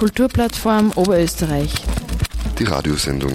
Kulturplattform Oberösterreich. Die Radiosendung.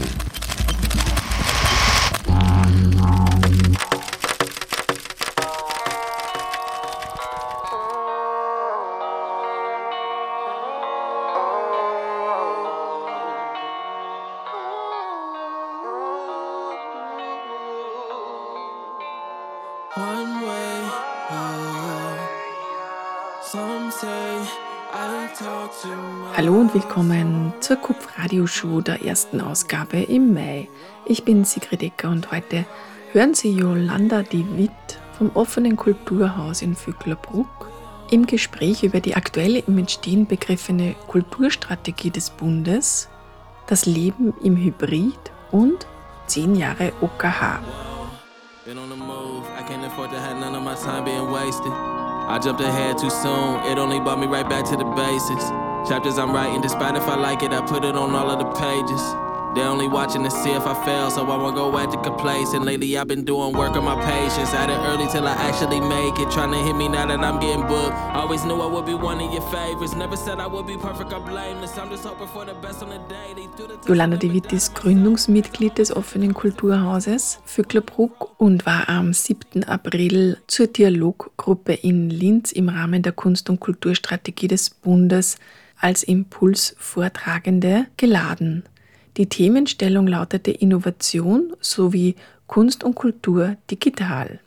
Zur Kupf Radio Show der ersten Ausgabe im Mai. Ich bin Sigrid Ecker und heute hören Sie Jolanda de Witt vom offenen Kulturhaus in Vöcklerbruck im Gespräch über die aktuelle im Entstehen begriffene Kulturstrategie des Bundes, das Leben im Hybrid und 10 Jahre OKH. I jumped ahead too soon. It only brought me right back to the basics. Chapters I'm writing, despite if I like it, I put it on all of the pages. They're only watching to see if I fail, so I won't go at the complacent. Lately, I've been doing work on my patience. At it early till I actually make it. Trying to hit me now that I'm getting booked. Always knew I would be one of your favorites. Never said I would be perfect or blameless. I'm just hoping for the best on the day. Jolanda de Witt ist Gründungsmitglied des offenen Kulturhauses Vöcklerbruck und war am 7. April zur Dialoggruppe in Linz im Rahmen der Kunst- und Kulturstrategie des Bundes als Impulsvortragende geladen. Die Themenstellung lautete Innovation sowie Kunst und Kultur digital.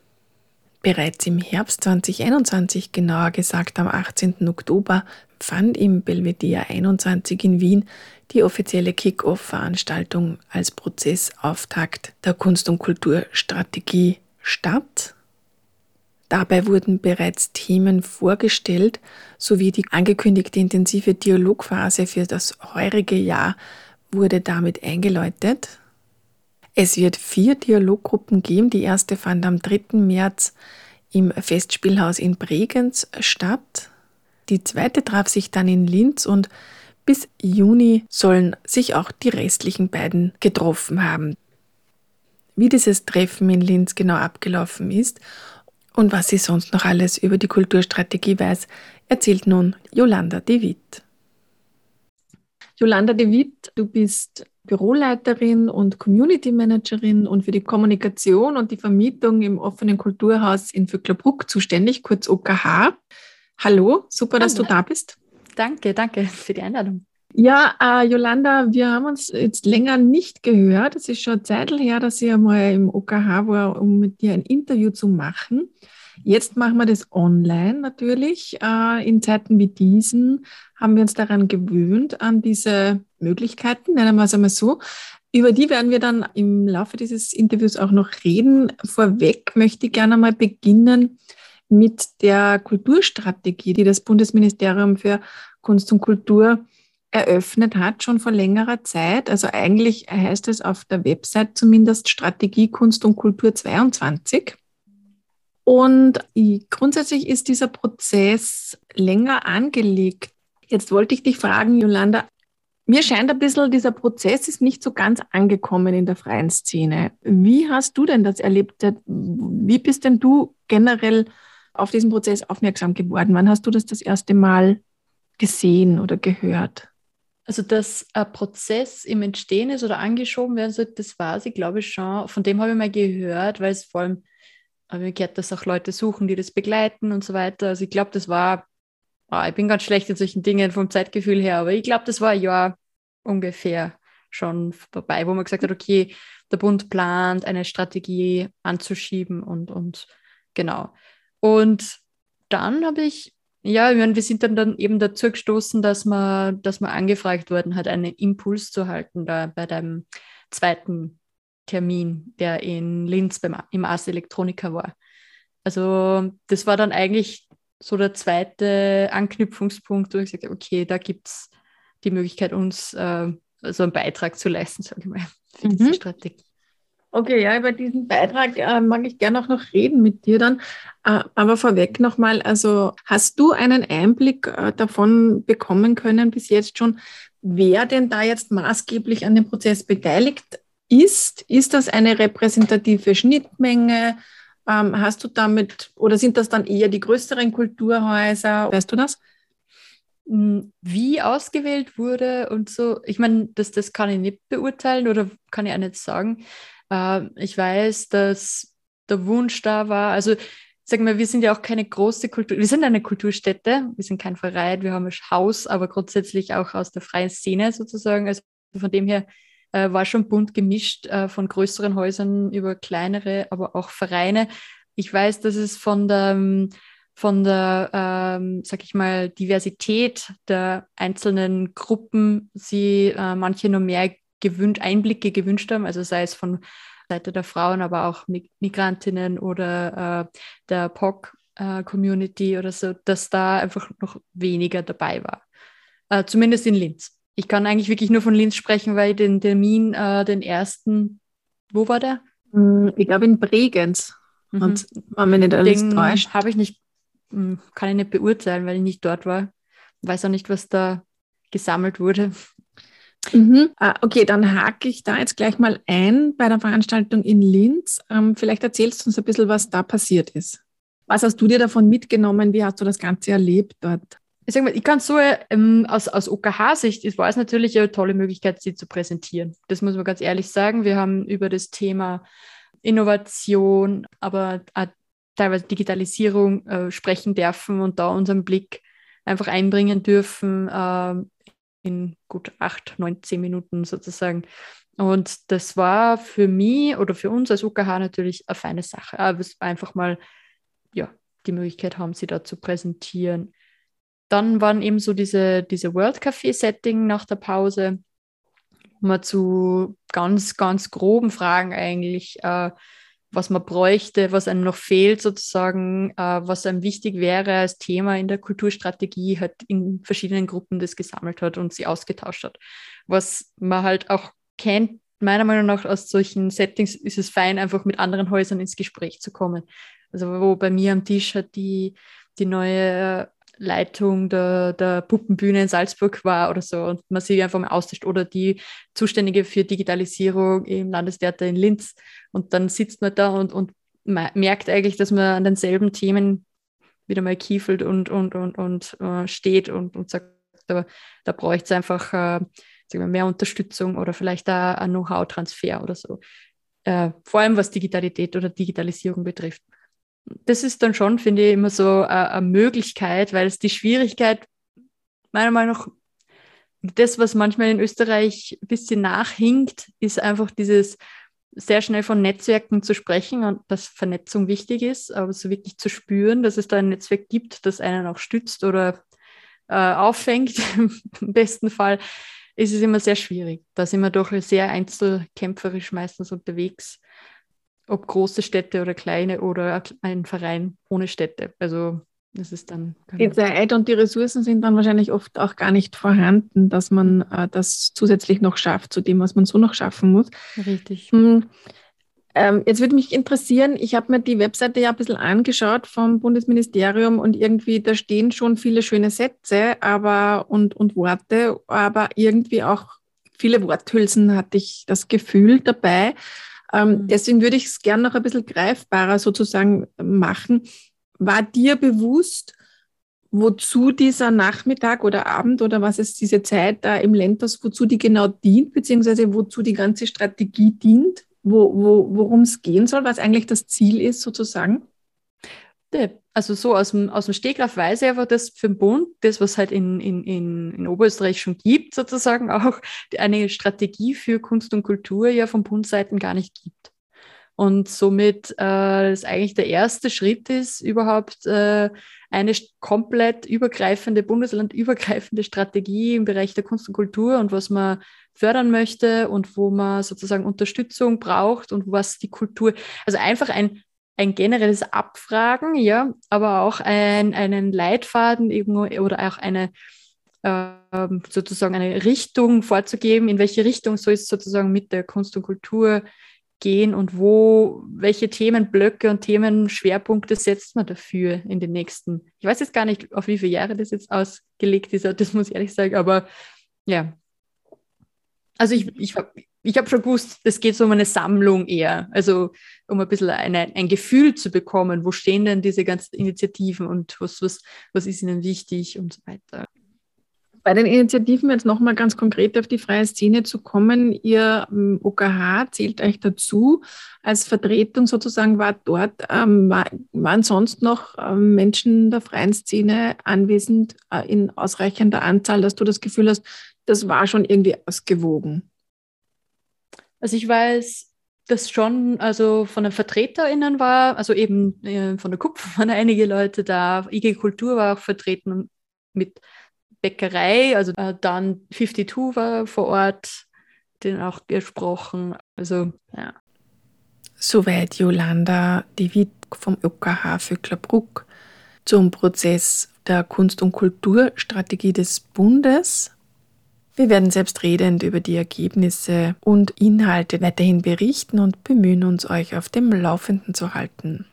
Bereits im Herbst 2021, genauer gesagt am 18. Oktober, fand im Belvedere 21 in Wien die offizielle Kick-Off-Veranstaltung als Prozessauftakt der Kunst- und Kulturstrategie statt. Dabei wurden bereits Themen vorgestellt sowie die angekündigte intensive Dialogphase für das heurige Jahr wurde damit eingeläutet. Es wird vier Dialoggruppen geben. Die erste fand am 3. März im Festspielhaus in Bregenz statt. Die zweite traf sich dann in Linz und bis Juni sollen sich auch die restlichen beiden getroffen haben. Wie dieses Treffen in Linz genau abgelaufen ist und was sie sonst noch alles über die Kulturstrategie weiß, erzählt nun Jolanda de Witt. Jolanda de Witt, du bist Büroleiterin und Community Managerin und für die Kommunikation und die Vermietung im offenen Kulturhaus in Vöcklerbruck zuständig, kurz OKH. Hallo, super, Hallo. dass du da bist. Danke, danke für die Einladung. Ja, äh, Jolanda, wir haben uns jetzt länger nicht gehört. Es ist schon Zeit her, dass ich einmal im OKH war, um mit dir ein Interview zu machen. Jetzt machen wir das online natürlich. Äh, in Zeiten wie diesen haben wir uns daran gewöhnt, an diese Möglichkeiten, nennen wir es einmal so. Über die werden wir dann im Laufe dieses Interviews auch noch reden. Vorweg möchte ich gerne mal beginnen mit der Kulturstrategie, die das Bundesministerium für Kunst und Kultur eröffnet hat, schon vor längerer Zeit. Also eigentlich heißt es auf der Website zumindest Strategie Kunst und Kultur 22. Und grundsätzlich ist dieser Prozess länger angelegt. Jetzt wollte ich dich fragen, Jolanda, mir scheint ein bisschen, dieser Prozess ist nicht so ganz angekommen in der freien Szene. Wie hast du denn das erlebt? Wie bist denn du generell auf diesen Prozess aufmerksam geworden? Wann hast du das das erste Mal gesehen oder gehört? Also, dass ein Prozess im Entstehen ist oder angeschoben werden soll, das war sie, glaube ich, schon. Von dem habe ich mal gehört, weil es vor allem habe ich gehört, dass auch Leute suchen, die das begleiten und so weiter. Also ich glaube, das war, oh, ich bin ganz schlecht in solchen Dingen vom Zeitgefühl her, aber ich glaube, das war ein Jahr ungefähr schon vorbei, wo man gesagt hat, okay, der Bund plant, eine Strategie anzuschieben und, und genau. Und dann habe ich, ja, ich meine, wir sind dann, dann eben dazu gestoßen, dass man, dass man angefragt worden hat, einen Impuls zu halten da bei dem zweiten Termin, der in Linz beim, im Ars Electronica war. Also das war dann eigentlich so der zweite Anknüpfungspunkt, wo ich gesagt habe, okay, da gibt es die Möglichkeit, uns äh, so einen Beitrag zu leisten, sage ich mal, für mhm. diese Strategie. Okay, ja, über diesen Beitrag äh, mag ich gerne auch noch reden mit dir dann. Äh, aber vorweg nochmal, also hast du einen Einblick äh, davon bekommen können bis jetzt schon, wer denn da jetzt maßgeblich an dem Prozess beteiligt ist. Ist das eine repräsentative Schnittmenge? Ähm, hast du damit, oder sind das dann eher die größeren Kulturhäuser? Weißt du das? hm, wie ausgewählt wurde und so. Ich meine, das, das kann ich nicht beurteilen oder kann ich auch nicht sagen. Äh, ich weiß, dass der Wunsch da war. Also, sagen wir, wir sind ja auch keine große Kultur, wir sind eine Kulturstätte, wir sind kein Verein, wir haben ein Haus, aber grundsätzlich auch aus der freien Szene sozusagen. Also von dem her äh, war schon bunt gemischt äh, von größeren Häusern über kleinere, aber auch Vereine. Ich weiß, dass es von der ähm, von der, ähm, sag ich mal, Diversität der einzelnen Gruppen sie äh, manche noch mehr gewünscht, Einblicke gewünscht haben, also sei es von Seite der Frauen, aber auch Migrantinnen oder äh, der POC-Community äh, oder so, dass da einfach noch weniger dabei war. Äh, zumindest in Linz. Ich kann eigentlich wirklich nur von Linz sprechen, weil ich den Termin, äh, den ersten, wo war der? Hm, ich glaube in Bregenz. Mhm. Und wenn mich nicht alles täuscht. Habe ich nicht hm, kann ich nicht beurteilen, weil ich nicht dort war. Weiß auch nicht, was da gesammelt wurde. Mhm. Ah, okay, dann hake ich da jetzt gleich mal ein bei der Veranstaltung in Linz. Ähm, vielleicht erzählst du uns ein bisschen, was da passiert ist. Was hast du dir davon mitgenommen? Wie hast du das Ganze erlebt dort? Ich sage mal, ich kann so ähm, aus, aus OKH-Sicht, war es natürlich eine tolle Möglichkeit, sie zu präsentieren. Das muss man ganz ehrlich sagen. Wir haben über das Thema Innovation, aber teilweise Digitalisierung äh, sprechen dürfen und da unseren Blick einfach einbringen dürfen äh, in gut acht, neun, zehn Minuten sozusagen. Und das war für mich oder für uns als UKH natürlich eine feine Sache. Aber einfach mal ja, die Möglichkeit haben, sie da zu präsentieren. Dann waren eben so diese, diese World Café-Setting nach der Pause, wo man zu ganz, ganz groben Fragen eigentlich äh, was man bräuchte, was einem noch fehlt sozusagen, äh, was einem wichtig wäre als Thema in der Kulturstrategie, halt in verschiedenen Gruppen das gesammelt hat und sie ausgetauscht hat. Was man halt auch kennt, meiner Meinung nach aus solchen Settings ist es fein, einfach mit anderen Häusern ins Gespräch zu kommen. Also wo bei mir am Tisch hat die, die neue Leitung der, der Puppenbühne in Salzburg war oder so. Und man sich einfach mal austauscht oder die Zuständige für Digitalisierung im Landestheater in Linz. Und dann sitzt man da und, und merkt eigentlich, dass man an denselben Themen wieder mal kiefelt und, und, und, und uh, steht und, und sagt, da, da bräuchte es einfach uh, wir, mehr Unterstützung oder vielleicht da ein Know-how-Transfer oder so. Uh, vor allem was Digitalität oder Digitalisierung betrifft das ist dann schon, finde ich, immer so eine, eine Möglichkeit, weil es die Schwierigkeit, meiner Meinung nach, das, was manchmal in Österreich ein bisschen nachhinkt, ist einfach dieses sehr schnell von Netzwerken zu sprechen und dass Vernetzung wichtig ist, aber so wirklich zu spüren, dass es da ein Netzwerk gibt, das einen auch stützt oder äh, auffängt, im besten Fall, ist es immer sehr schwierig. Da sind wir doch sehr einzelkämpferisch meistens unterwegs ob große Städte oder kleine oder ein Verein ohne Städte. Also das ist dann. Die Zeit und die Ressourcen sind dann wahrscheinlich oft auch gar nicht vorhanden, dass man äh, das zusätzlich noch schafft, zu dem, was man so noch schaffen muss. Richtig. Hm. Ähm, jetzt würde mich interessieren, ich habe mir die Webseite ja ein bisschen angeschaut vom Bundesministerium und irgendwie, da stehen schon viele schöne Sätze aber, und, und Worte, aber irgendwie auch viele Worthülsen hatte ich das Gefühl dabei. Ähm, mhm. Deswegen würde ich es gerne noch ein bisschen greifbarer sozusagen machen. War dir bewusst, wozu dieser Nachmittag oder Abend oder was ist diese Zeit da im Lentos, wozu die genau dient, beziehungsweise wozu die ganze Strategie dient, wo, wo, worum es gehen soll, was eigentlich das Ziel ist sozusagen? Also so aus dem, aus dem Stegreif weiß ich einfach, dass für den Bund, das, was halt in, in, in, in Oberösterreich schon gibt, sozusagen auch eine Strategie für Kunst und Kultur ja von Bundseiten gar nicht gibt. Und somit äh, das eigentlich der erste Schritt ist, überhaupt äh, eine komplett übergreifende, bundeslandübergreifende Strategie im Bereich der Kunst und Kultur und was man fördern möchte und wo man sozusagen Unterstützung braucht und was die Kultur, also einfach ein ein generelles Abfragen, ja, aber auch ein, einen Leitfaden irgendwo oder auch eine äh, sozusagen eine Richtung vorzugeben, in welche Richtung soll es sozusagen mit der Kunst und Kultur gehen und wo, welche Themenblöcke und Themenschwerpunkte setzt man dafür in den nächsten. Ich weiß jetzt gar nicht, auf wie viele Jahre das jetzt ausgelegt ist, das muss ich ehrlich sagen, aber ja. Also ich, ich, ich habe schon gewusst, es geht so um eine Sammlung eher, also um ein bisschen eine, ein Gefühl zu bekommen, wo stehen denn diese ganzen Initiativen und was, was, was ist ihnen wichtig und so weiter. Bei den Initiativen jetzt nochmal ganz konkret auf die freie Szene zu kommen. Ihr OKH ähm, zählt euch dazu. Als Vertretung sozusagen war dort, ähm, waren sonst noch ähm, Menschen der freien Szene anwesend äh, in ausreichender Anzahl, dass du das Gefühl hast, das war schon irgendwie ausgewogen? Also ich weiß, dass schon also von den VertreterInnen war, also eben äh, von der Kupfer waren einige Leute da, IG Kultur war auch vertreten mit Bäckerei, also äh, dann 52 war vor Ort, den auch gesprochen. Also ja. Soweit Jolanda de Witt vom ÖKH Vöcklerbruck zum Prozess der Kunst- und Kulturstrategie des Bundes. Wir werden selbstredend über die Ergebnisse und Inhalte weiterhin berichten und bemühen uns, euch auf dem Laufenden zu halten.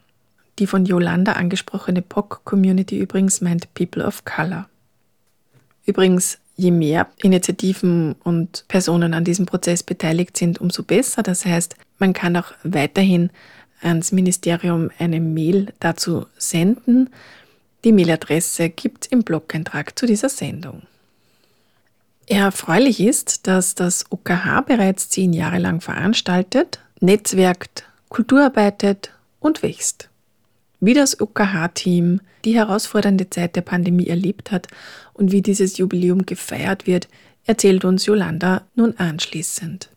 Die von Yolanda angesprochene POC-Community übrigens meint People of Color. Übrigens, je mehr Initiativen und Personen an diesem Prozess beteiligt sind, umso besser. Das heißt, man kann auch weiterhin ans Ministerium eine Mail dazu senden. Die Mailadresse gibt es im Blog-Eintrag zu dieser Sendung. Erfreulich ist, dass das OKH bereits zehn Jahre lang veranstaltet, netzwerkt, kulturarbeitet und wächst. Wie das OKH-Team die herausfordernde Zeit der Pandemie erlebt hat und wie dieses Jubiläum gefeiert wird, erzählt uns Jolanda nun anschließend.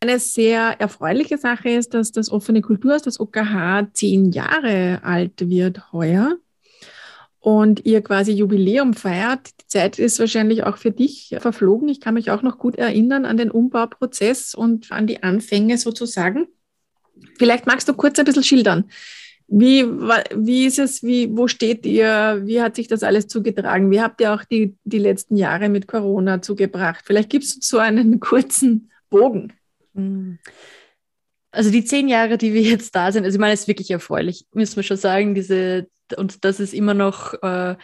Eine sehr erfreuliche Sache ist, dass das offene Kulturhaus, das OKH, zehn Jahre alt wird heuer und ihr quasi Jubiläum feiert. Die Zeit ist wahrscheinlich auch für dich verflogen. Ich kann mich auch noch gut erinnern an den Umbauprozess und an die Anfänge sozusagen. Vielleicht magst du kurz ein bisschen schildern. Wie, wie ist es, wie, wo steht ihr, wie hat sich das alles zugetragen? Wie habt ihr auch die, die letzten Jahre mit Corona zugebracht? Vielleicht gibst du so einen kurzen Bogen. Hm. Also die zehn Jahre, die wir jetzt da sind, also ich meine, es ist wirklich erfreulich, müssen wir schon sagen, diese und dass es immer noch äh,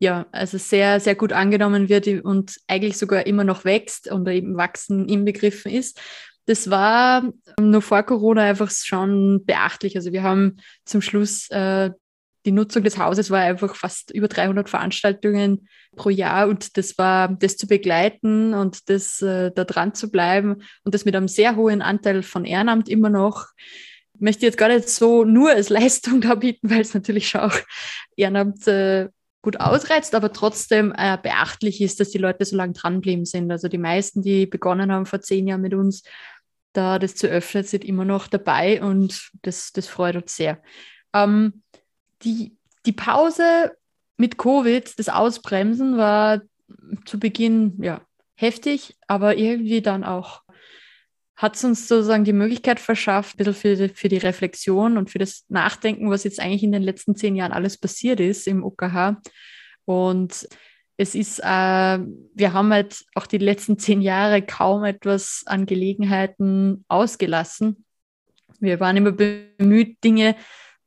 ja, also sehr, sehr gut angenommen wird und eigentlich sogar immer noch wächst und eben wachsen inbegriffen ist. Das war nur vor Corona einfach schon beachtlich. Also wir haben zum Schluss äh, die Nutzung des Hauses war einfach fast über 300 Veranstaltungen pro Jahr und das war, das zu begleiten und das äh, da dran zu bleiben und das mit einem sehr hohen Anteil von Ehrenamt immer noch möchte jetzt gar nicht so nur als Leistung da bieten, weil es natürlich schon auch Ehrenamt äh, gut ausreizt, aber trotzdem äh, beachtlich ist, dass die Leute so lange dranbleiben sind. Also die meisten, die begonnen haben vor zehn Jahren mit uns, da das zu öffnen, sind immer noch dabei und das, das freut uns sehr. Ähm, die, die Pause mit Covid, das Ausbremsen war zu Beginn ja heftig, aber irgendwie dann auch hat es uns sozusagen die Möglichkeit verschafft, ein bisschen für die, für die Reflexion und für das Nachdenken, was jetzt eigentlich in den letzten zehn Jahren alles passiert ist im OKH. Und es ist, äh, wir haben halt auch die letzten zehn Jahre kaum etwas an Gelegenheiten ausgelassen. Wir waren immer bemüht, Dinge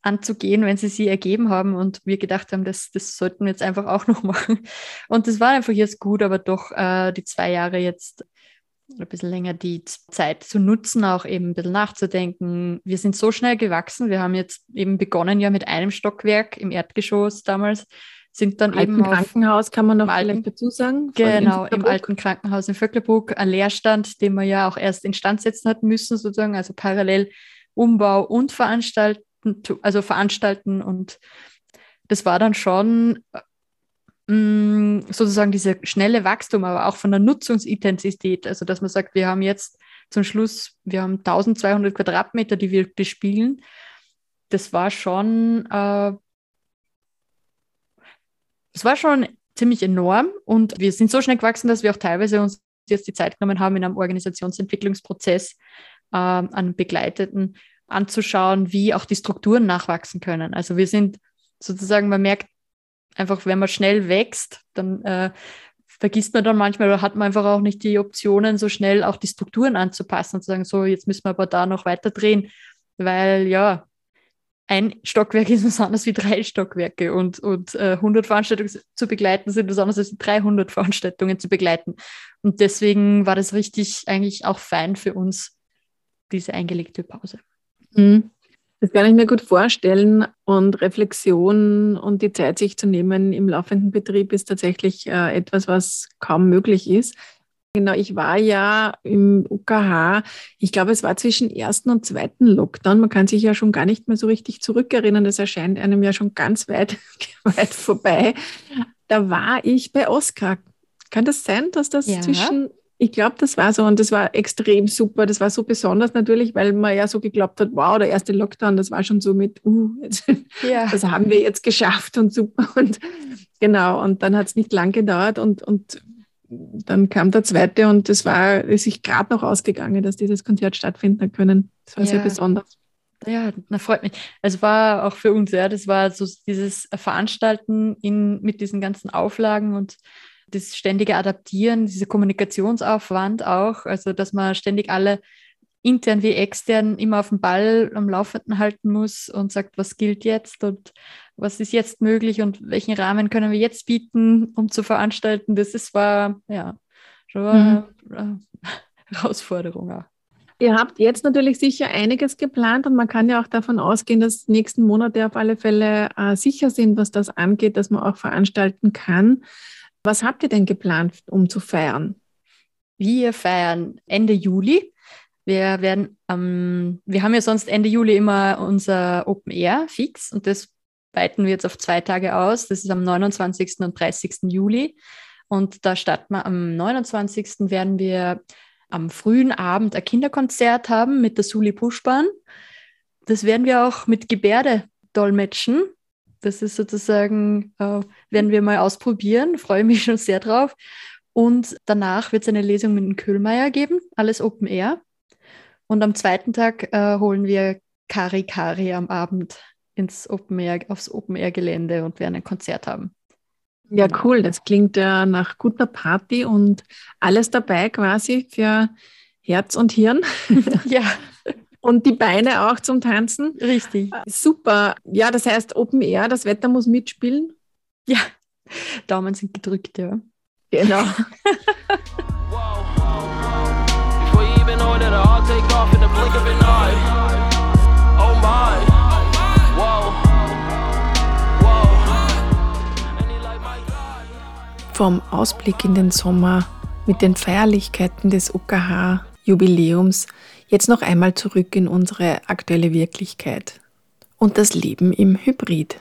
anzugehen, wenn sie sie ergeben haben und wir gedacht haben, das, das sollten wir jetzt einfach auch noch machen. Und das war einfach jetzt gut, aber doch äh, die zwei Jahre jetzt ein bisschen länger die Zeit zu nutzen, auch eben ein bisschen nachzudenken. Wir sind so schnell gewachsen. Wir haben jetzt eben begonnen ja mit einem Stockwerk im Erdgeschoss damals, sind dann Im eben alten Krankenhaus kann man noch alten, dazu sagen. Genau, im alten Krankenhaus in Vöcklerbruck, ein Leerstand, den wir ja auch erst instand setzen hatten müssen, sozusagen, also parallel Umbau und Veranstalten, also veranstalten und das war dann schon Mm, sozusagen diese schnelle Wachstum, aber auch von der Nutzungsintensität. Also, dass man sagt, wir haben jetzt zum Schluss, wir haben 1200 Quadratmeter, die wir bespielen. Das war schon, äh, das war schon ziemlich enorm und wir sind so schnell gewachsen, dass wir auch teilweise uns jetzt die Zeit genommen haben, in einem Organisationsentwicklungsprozess äh, an Begleiteten anzuschauen, wie auch die Strukturen nachwachsen können. Also wir sind sozusagen, man merkt, einfach, wenn man schnell wächst, dann äh, vergisst man dann manchmal oder hat man einfach auch nicht die Optionen, so schnell auch die Strukturen anzupassen und zu sagen, so, jetzt müssen wir aber da noch weiter drehen, weil ja, ein Stockwerk ist was anderes wie drei Stockwerke und, und äh, 100 Veranstaltungen zu begleiten sind was anderes als 300 Veranstaltungen zu begleiten. Und deswegen war das richtig eigentlich auch fein für uns, diese eingelegte Pause. Mhm. Das kann ich mir gut vorstellen. Und Reflexion und die Zeit, sich zu nehmen im laufenden Betrieb, ist tatsächlich äh, etwas, was kaum möglich ist. Genau, ich war ja im UKH, ich glaube, es war zwischen ersten und zweiten Lockdown. Man kann sich ja schon gar nicht mehr so richtig zurückerinnern. Das erscheint einem ja schon ganz weit, weit vorbei. Da war ich bei Oskar. Kann das sein, dass das ja. zwischen ich glaube, das war so und das war extrem super. Das war so besonders natürlich, weil man ja so geglaubt hat, wow, der erste Lockdown, das war schon so mit, uh, jetzt, ja. das haben wir jetzt geschafft und super. Und genau, und dann hat es nicht lang gedauert und, und dann kam der zweite und es war ist sich gerade noch ausgegangen, dass dieses Konzert stattfinden können. Das war ja. sehr besonders. Ja, na freut mich. Also war auch für uns, ja, das war so dieses Veranstalten in, mit diesen ganzen Auflagen und das ständige Adaptieren, dieser Kommunikationsaufwand auch, also dass man ständig alle intern wie extern immer auf dem Ball am Laufenden halten muss und sagt, was gilt jetzt und was ist jetzt möglich und welchen Rahmen können wir jetzt bieten, um zu veranstalten. Das ist, war ja schon eine mhm. Herausforderung auch. Ihr habt jetzt natürlich sicher einiges geplant und man kann ja auch davon ausgehen, dass die nächsten Monate auf alle Fälle äh, sicher sind, was das angeht, dass man auch veranstalten kann. Was habt ihr denn geplant, um zu feiern? Wir feiern Ende Juli. Wir werden, ähm, wir haben ja sonst Ende Juli immer unser Open Air fix und das weiten wir jetzt auf zwei Tage aus. Das ist am 29. und 30. Juli. Und da starten wir am 29. werden wir am frühen Abend ein Kinderkonzert haben mit der Suli Puschbahn. Das werden wir auch mit Gebärde dolmetschen. Das ist sozusagen, äh, werden wir mal ausprobieren, freue mich schon sehr drauf. Und danach wird es eine Lesung mit dem Köhlmeier geben, alles Open Air. Und am zweiten Tag äh, holen wir Kari Kari am Abend ins Open Air, aufs Open Air Gelände und werden ein Konzert haben. Ja, cool. Das klingt ja nach guter Party und alles dabei quasi für Herz und Hirn. ja. Und die Beine auch zum Tanzen. Richtig. Super. Ja, das heißt Open Air, das Wetter muss mitspielen. Ja, Daumen sind gedrückt, ja. Genau. Vom Ausblick in den Sommer mit den Feierlichkeiten des OKH-Jubiläums Jetzt noch einmal zurück in unsere aktuelle Wirklichkeit und das Leben im Hybrid.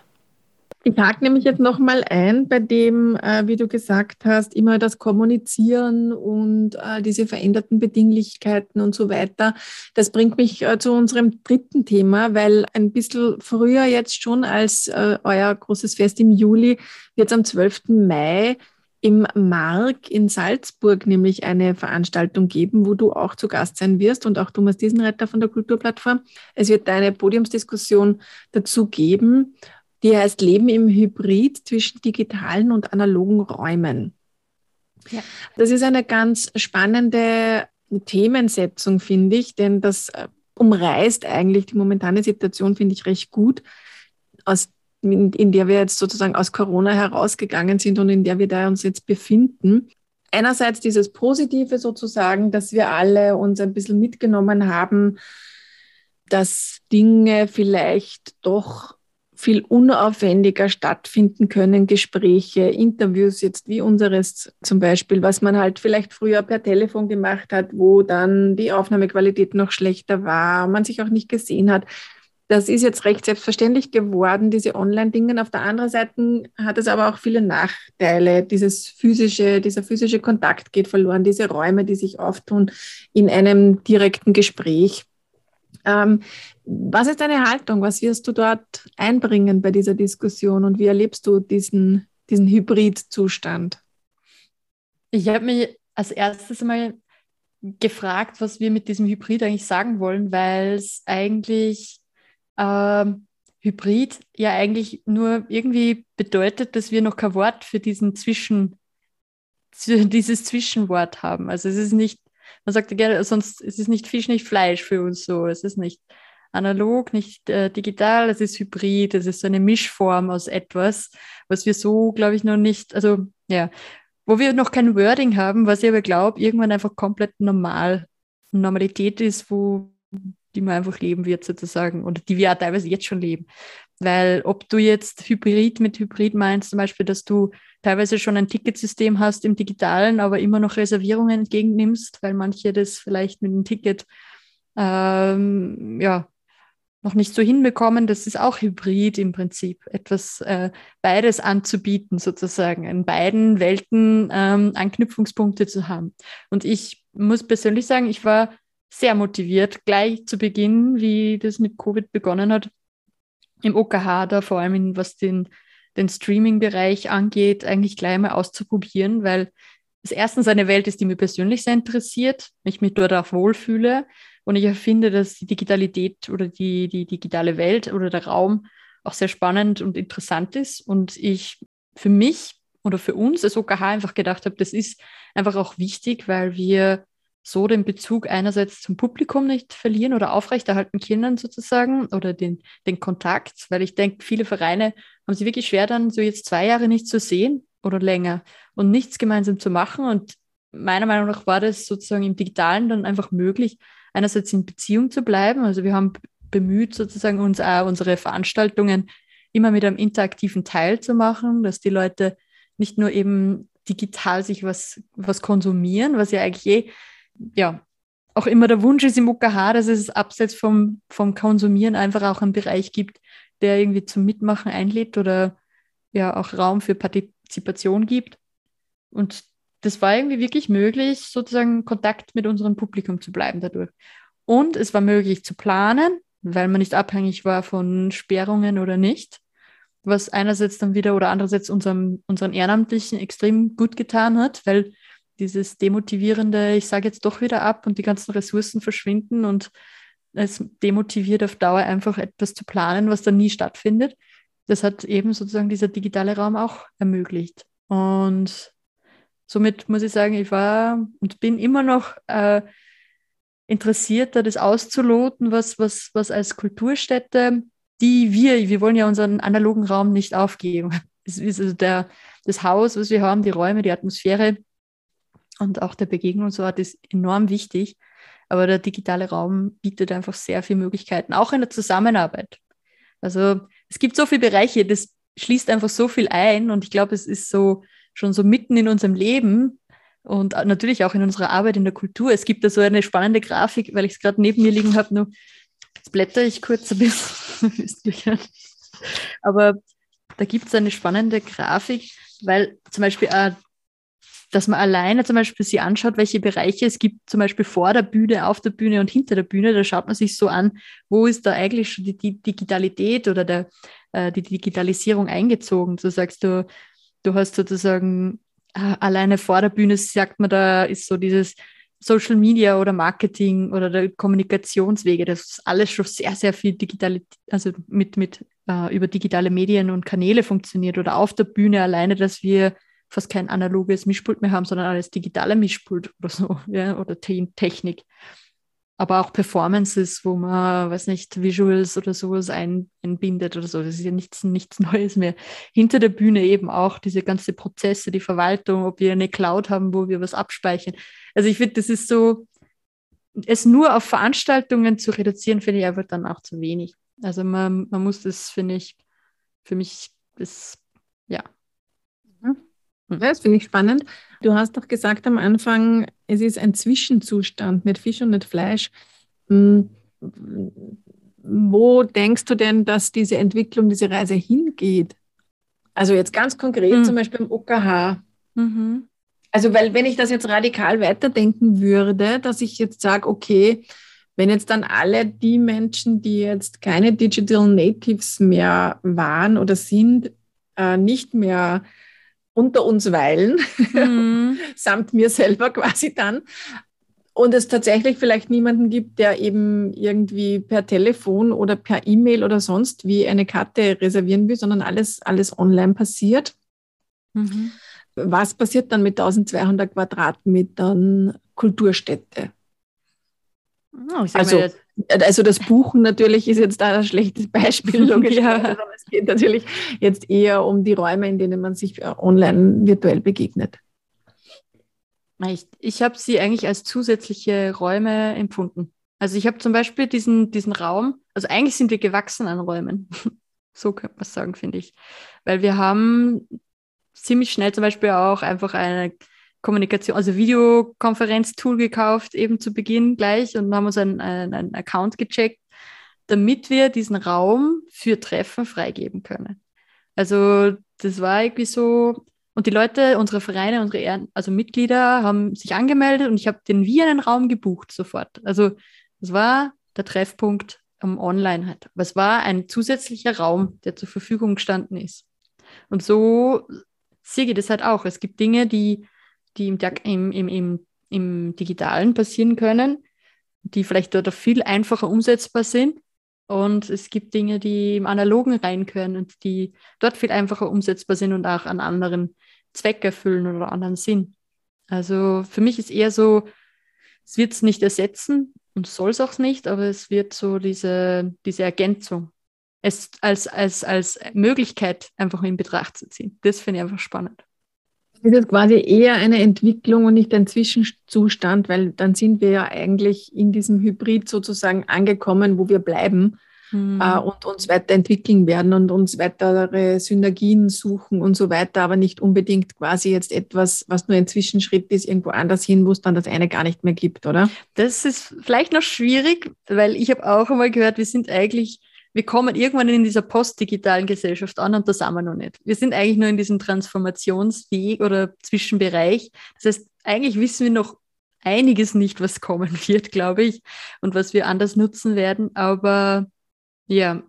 Ich hake nämlich jetzt nochmal ein, bei dem, äh, wie du gesagt hast, immer das Kommunizieren und äh, diese veränderten Bedinglichkeiten und so weiter. Das bringt mich äh, zu unserem dritten Thema, weil ein bisschen früher jetzt schon als äh, euer großes Fest im Juli wird es am 12. Mai im Mark in Salzburg nämlich eine Veranstaltung geben, wo du auch zu Gast sein wirst und auch Thomas Diesenretter von der Kulturplattform. Es wird eine Podiumsdiskussion dazu geben, die heißt Leben im Hybrid zwischen digitalen und analogen Räumen. Ja. Das ist eine ganz spannende Themensetzung, finde ich, denn das äh, umreißt eigentlich die momentane Situation, finde ich, recht gut aus in, in der wir jetzt sozusagen aus Corona herausgegangen sind und in der wir da uns jetzt befinden. Einerseits dieses Positive sozusagen, dass wir alle uns ein bisschen mitgenommen haben, dass Dinge vielleicht doch viel unaufwendiger stattfinden können, Gespräche, Interviews jetzt wie unseres zum Beispiel, was man halt vielleicht früher per Telefon gemacht hat, wo dann die Aufnahmequalität noch schlechter war, man sich auch nicht gesehen hat. Das ist jetzt recht selbstverständlich geworden, diese Online-Dinge. Auf der anderen Seite hat es aber auch viele Nachteile. Dieses physische, dieser physische Kontakt geht verloren, diese Räume, die sich auftun in einem direkten Gespräch. Ähm, was ist deine Haltung? Was wirst du dort einbringen bei dieser Diskussion und wie erlebst du diesen, diesen Hybrid-Zustand? Ich habe mich als erstes mal gefragt, was wir mit diesem Hybrid eigentlich sagen wollen, weil es eigentlich ähm, Hybrid ja eigentlich nur irgendwie bedeutet, dass wir noch kein Wort für diesen Zwischen, dieses Zwischenwort haben. Also es ist nicht, man sagt ja gerne, sonst es ist nicht Fisch, nicht Fleisch für uns so. Es ist nicht analog, nicht äh, digital, es ist Hybrid, es ist so eine Mischform aus etwas, was wir so, glaube ich, noch nicht, also ja, wo wir noch kein Wording haben, was ich aber glaube, irgendwann einfach komplett normal, Normalität ist, wo die man einfach leben wird sozusagen oder die wir ja teilweise jetzt schon leben. Weil ob du jetzt Hybrid mit Hybrid meinst, zum Beispiel, dass du teilweise schon ein Ticketsystem hast im digitalen, aber immer noch Reservierungen entgegennimmst, weil manche das vielleicht mit dem Ticket ähm, ja, noch nicht so hinbekommen. Das ist auch Hybrid im Prinzip, etwas äh, beides anzubieten, sozusagen, in beiden Welten ähm, Anknüpfungspunkte zu haben. Und ich muss persönlich sagen, ich war sehr motiviert, gleich zu Beginn, wie das mit Covid begonnen hat, im OKH da vor allem, in, was den, den Streaming-Bereich angeht, eigentlich gleich mal auszuprobieren, weil es erstens eine Welt ist, die mir persönlich sehr interessiert, ich mich dort auch wohlfühle und ich finde, dass die Digitalität oder die, die digitale Welt oder der Raum auch sehr spannend und interessant ist und ich für mich oder für uns als OKH einfach gedacht habe, das ist einfach auch wichtig, weil wir so den Bezug einerseits zum Publikum nicht verlieren oder aufrechterhalten können sozusagen oder den, den Kontakt, weil ich denke, viele Vereine haben sich wirklich schwer dann so jetzt zwei Jahre nicht zu sehen oder länger und nichts gemeinsam zu machen und meiner Meinung nach war das sozusagen im Digitalen dann einfach möglich, einerseits in Beziehung zu bleiben. Also wir haben bemüht, sozusagen uns auch unsere Veranstaltungen immer mit einem interaktiven Teil zu machen, dass die Leute nicht nur eben digital sich was, was konsumieren, was ja eigentlich eh ja, auch immer der Wunsch ist im UKH, dass es abseits vom, vom Konsumieren einfach auch einen Bereich gibt, der irgendwie zum Mitmachen einlädt oder ja auch Raum für Partizipation gibt. Und das war irgendwie wirklich möglich, sozusagen Kontakt mit unserem Publikum zu bleiben dadurch. Und es war möglich zu planen, weil man nicht abhängig war von Sperrungen oder nicht, was einerseits dann wieder oder andererseits unserem, unseren Ehrenamtlichen extrem gut getan hat, weil dieses demotivierende, ich sage jetzt doch wieder ab und die ganzen Ressourcen verschwinden und es demotiviert auf Dauer einfach etwas zu planen, was dann nie stattfindet. Das hat eben sozusagen dieser digitale Raum auch ermöglicht. Und somit muss ich sagen, ich war und bin immer noch äh, interessiert, da das auszuloten, was, was, was als Kulturstätte, die wir, wir wollen ja unseren analogen Raum nicht aufgeben. Es ist also der, das Haus, was wir haben, die Räume, die Atmosphäre, und auch der Begegnungsort ist enorm wichtig. Aber der digitale Raum bietet einfach sehr viele Möglichkeiten, auch in der Zusammenarbeit. Also es gibt so viele Bereiche, das schließt einfach so viel ein und ich glaube, es ist so schon so mitten in unserem Leben und natürlich auch in unserer Arbeit in der Kultur. Es gibt da so eine spannende Grafik, weil ich es gerade neben mir liegen habe, nur jetzt blätter ich kurz ein bisschen. Aber da gibt es eine spannende Grafik, weil zum Beispiel äh, dass man alleine zum Beispiel sich anschaut, welche Bereiche es gibt, zum Beispiel vor der Bühne, auf der Bühne und hinter der Bühne. Da schaut man sich so an, wo ist da eigentlich schon die, die Digitalität oder der, äh, die Digitalisierung eingezogen. So sagst du, du hast sozusagen äh, alleine vor der Bühne, sagt man, da ist so dieses Social Media oder Marketing oder der Kommunikationswege, das ist alles schon sehr, sehr viel digital, also mit, mit äh, über digitale Medien und Kanäle funktioniert oder auf der Bühne alleine, dass wir fast kein analoges Mischpult mehr haben, sondern alles digitale Mischpult oder so, ja, oder Technik. Aber auch Performances, wo man, weiß nicht, Visuals oder sowas ein, einbindet oder so. Das ist ja nichts, nichts Neues mehr. Hinter der Bühne eben auch diese ganze Prozesse, die Verwaltung, ob wir eine Cloud haben, wo wir was abspeichern. Also ich finde, das ist so, es nur auf Veranstaltungen zu reduzieren, finde ich einfach dann auch zu wenig. Also man, man muss das, finde ich, für mich, ja, ja, das finde ich spannend. Du hast doch gesagt am Anfang, es ist ein Zwischenzustand mit Fisch und nicht Fleisch. Hm, wo denkst du denn, dass diese Entwicklung, diese Reise hingeht? Also jetzt ganz konkret, mhm. zum Beispiel im OKH. Mhm. Also, weil wenn ich das jetzt radikal weiterdenken würde, dass ich jetzt sage, okay, wenn jetzt dann alle die Menschen, die jetzt keine Digital Natives mehr waren oder sind, äh, nicht mehr unter uns weilen, mhm. samt mir selber quasi dann. Und es tatsächlich vielleicht niemanden gibt, der eben irgendwie per Telefon oder per E-Mail oder sonst wie eine Karte reservieren will, sondern alles, alles online passiert. Mhm. Was passiert dann mit 1200 Quadratmetern Kulturstätte? Oh, also, also das Buchen natürlich ist jetzt da ein schlechtes Beispiel, logisch. ja. Es geht natürlich jetzt eher um die Räume, in denen man sich äh, online virtuell begegnet. Ich, ich habe sie eigentlich als zusätzliche Räume empfunden. Also ich habe zum Beispiel diesen, diesen Raum, also eigentlich sind wir gewachsen an Räumen. so könnte man sagen, finde ich. Weil wir haben ziemlich schnell zum Beispiel auch einfach eine Kommunikation, also Videokonferenz-Tool gekauft, eben zu Beginn gleich und haben uns einen, einen, einen Account gecheckt, damit wir diesen Raum für Treffen freigeben können. Also das war irgendwie so, und die Leute, unsere Vereine, unsere Ehren, also Mitglieder haben sich angemeldet und ich habe den wie einen Raum gebucht sofort. Also das war der Treffpunkt um, online halt. Aber es war ein zusätzlicher Raum, der zur Verfügung gestanden ist. Und so sehe ich das halt auch. Es gibt Dinge, die, die im, im, im, im, im Digitalen passieren können, die vielleicht dort viel einfacher umsetzbar sind. Und es gibt Dinge, die im Analogen rein können und die dort viel einfacher umsetzbar sind und auch an anderen Zweck erfüllen oder anderen Sinn. Also für mich ist eher so, es wird es nicht ersetzen und soll es auch nicht, aber es wird so diese, diese Ergänzung es als, als, als Möglichkeit einfach in Betracht zu ziehen. Das finde ich einfach spannend. Ist es quasi eher eine Entwicklung und nicht ein Zwischenzustand, weil dann sind wir ja eigentlich in diesem Hybrid sozusagen angekommen, wo wir bleiben mhm. äh, und uns weiterentwickeln werden und uns weitere Synergien suchen und so weiter, aber nicht unbedingt quasi jetzt etwas, was nur ein Zwischenschritt ist, irgendwo anders hin, wo es dann das eine gar nicht mehr gibt, oder? Das ist vielleicht noch schwierig, weil ich habe auch einmal gehört, wir sind eigentlich wir kommen irgendwann in dieser postdigitalen Gesellschaft an und da sind wir noch nicht. Wir sind eigentlich nur in diesem Transformationsweg oder Zwischenbereich. Das heißt, eigentlich wissen wir noch einiges nicht, was kommen wird, glaube ich, und was wir anders nutzen werden. Aber ja.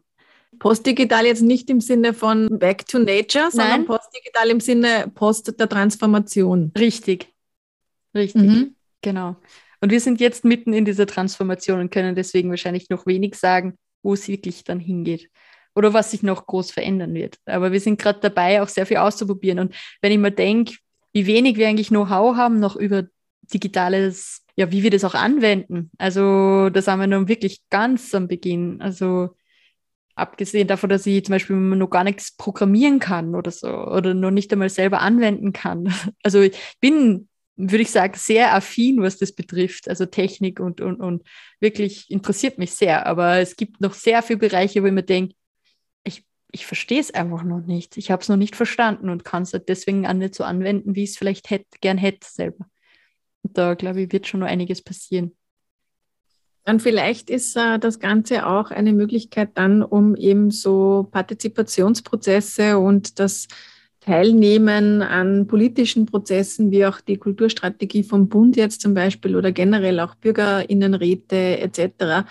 Postdigital jetzt nicht im Sinne von Back to Nature, sondern Nein. postdigital im Sinne Post der Transformation. Richtig. Richtig. Mhm. Genau. Und wir sind jetzt mitten in dieser Transformation und können deswegen wahrscheinlich noch wenig sagen, wo es wirklich dann hingeht oder was sich noch groß verändern wird. Aber wir sind gerade dabei, auch sehr viel auszuprobieren. Und wenn ich mir denke, wie wenig wir eigentlich Know-how haben noch über digitales, ja, wie wir das auch anwenden. Also da sind wir noch wirklich ganz am Beginn. Also abgesehen davon, dass ich zum Beispiel noch gar nichts programmieren kann oder so oder noch nicht einmal selber anwenden kann. Also ich bin würde ich sagen, sehr affin, was das betrifft, also Technik und, und, und wirklich interessiert mich sehr. Aber es gibt noch sehr viele Bereiche, wo ich mir denke, ich, ich verstehe es einfach noch nicht. Ich habe es noch nicht verstanden und kann es halt deswegen auch nicht so anwenden, wie ich es vielleicht hätte, gern hätte selber. Und da, glaube ich, wird schon noch einiges passieren. Dann vielleicht ist äh, das Ganze auch eine Möglichkeit dann, um eben so Partizipationsprozesse und das Teilnehmen an politischen Prozessen, wie auch die Kulturstrategie vom Bund jetzt zum Beispiel oder generell auch Bürgerinnenräte etc.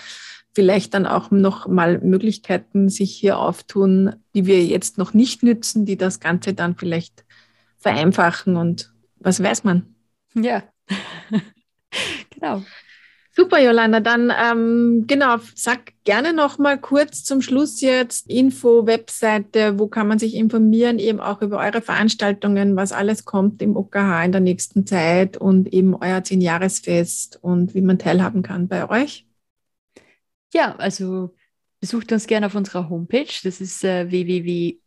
Vielleicht dann auch noch mal Möglichkeiten sich hier auftun, die wir jetzt noch nicht nützen, die das Ganze dann vielleicht vereinfachen und was weiß man. Ja, genau. Super, Jolanda. Dann ähm, genau, sag gerne noch mal kurz zum Schluss jetzt Info, Webseite, wo kann man sich informieren, eben auch über eure Veranstaltungen, was alles kommt im OKH in der nächsten Zeit und eben euer Zehnjahresfest und wie man teilhaben kann bei euch. Ja, also besucht uns gerne auf unserer Homepage. Das ist äh, www.okh.or.at.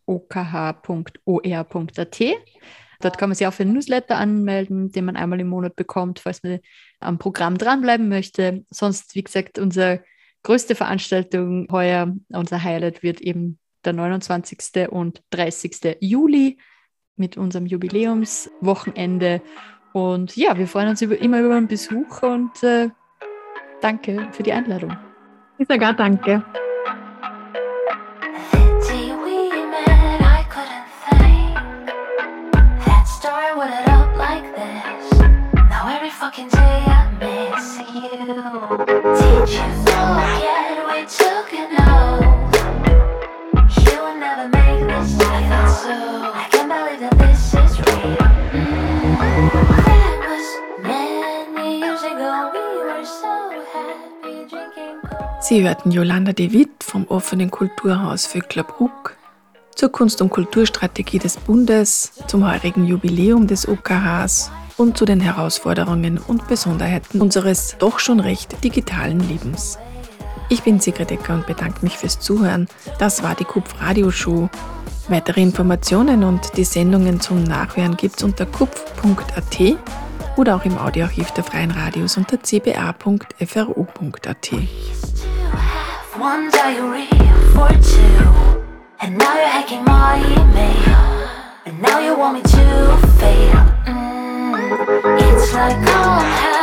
Dort kann man sich auch für einen Newsletter anmelden, den man einmal im Monat bekommt, falls man am Programm dranbleiben möchte. Sonst, wie gesagt, unsere größte Veranstaltung heuer, unser Highlight wird eben der 29. und 30. Juli mit unserem Jubiläumswochenende. Und ja, wir freuen uns über, immer über einen Besuch und äh, danke für die Einladung. Auch danke. Sie hörten Jolanda de Witt vom offenen Kulturhaus Vöcklerbruck zur Kunst- und Kulturstrategie des Bundes, zum heurigen Jubiläum des OKHs und zu den Herausforderungen und Besonderheiten unseres doch schon recht digitalen Lebens. Ich bin Sigrid Ecker und bedanke mich fürs Zuhören. Das war die KUPF Radioshow. Weitere Informationen und die Sendungen zum Nachhören gibt's unter kupf.at oder auch im Audioarchiv der Freien Radios unter cba.fru.at. And now you want me to fail. Mm, it's like I'm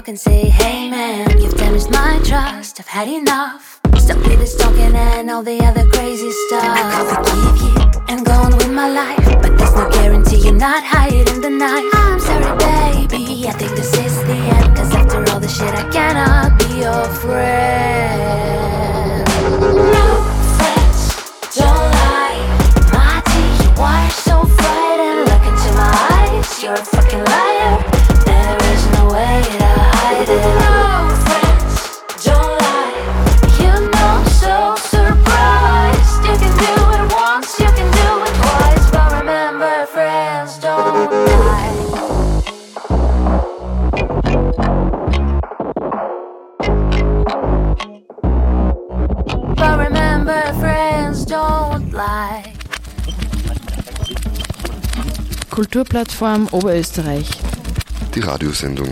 with and say, Hey man, you've damaged my trust. I've had enough. Stop with this talking and all the other crazy stuff. I forgive you and go on with my life, but there's no guarantee you're not hiding the knife. I'm sorry, baby. I think this is the end. Cause after all the shit, I cannot be your friend. Kulturplattform Oberösterreich. Die Radiosendung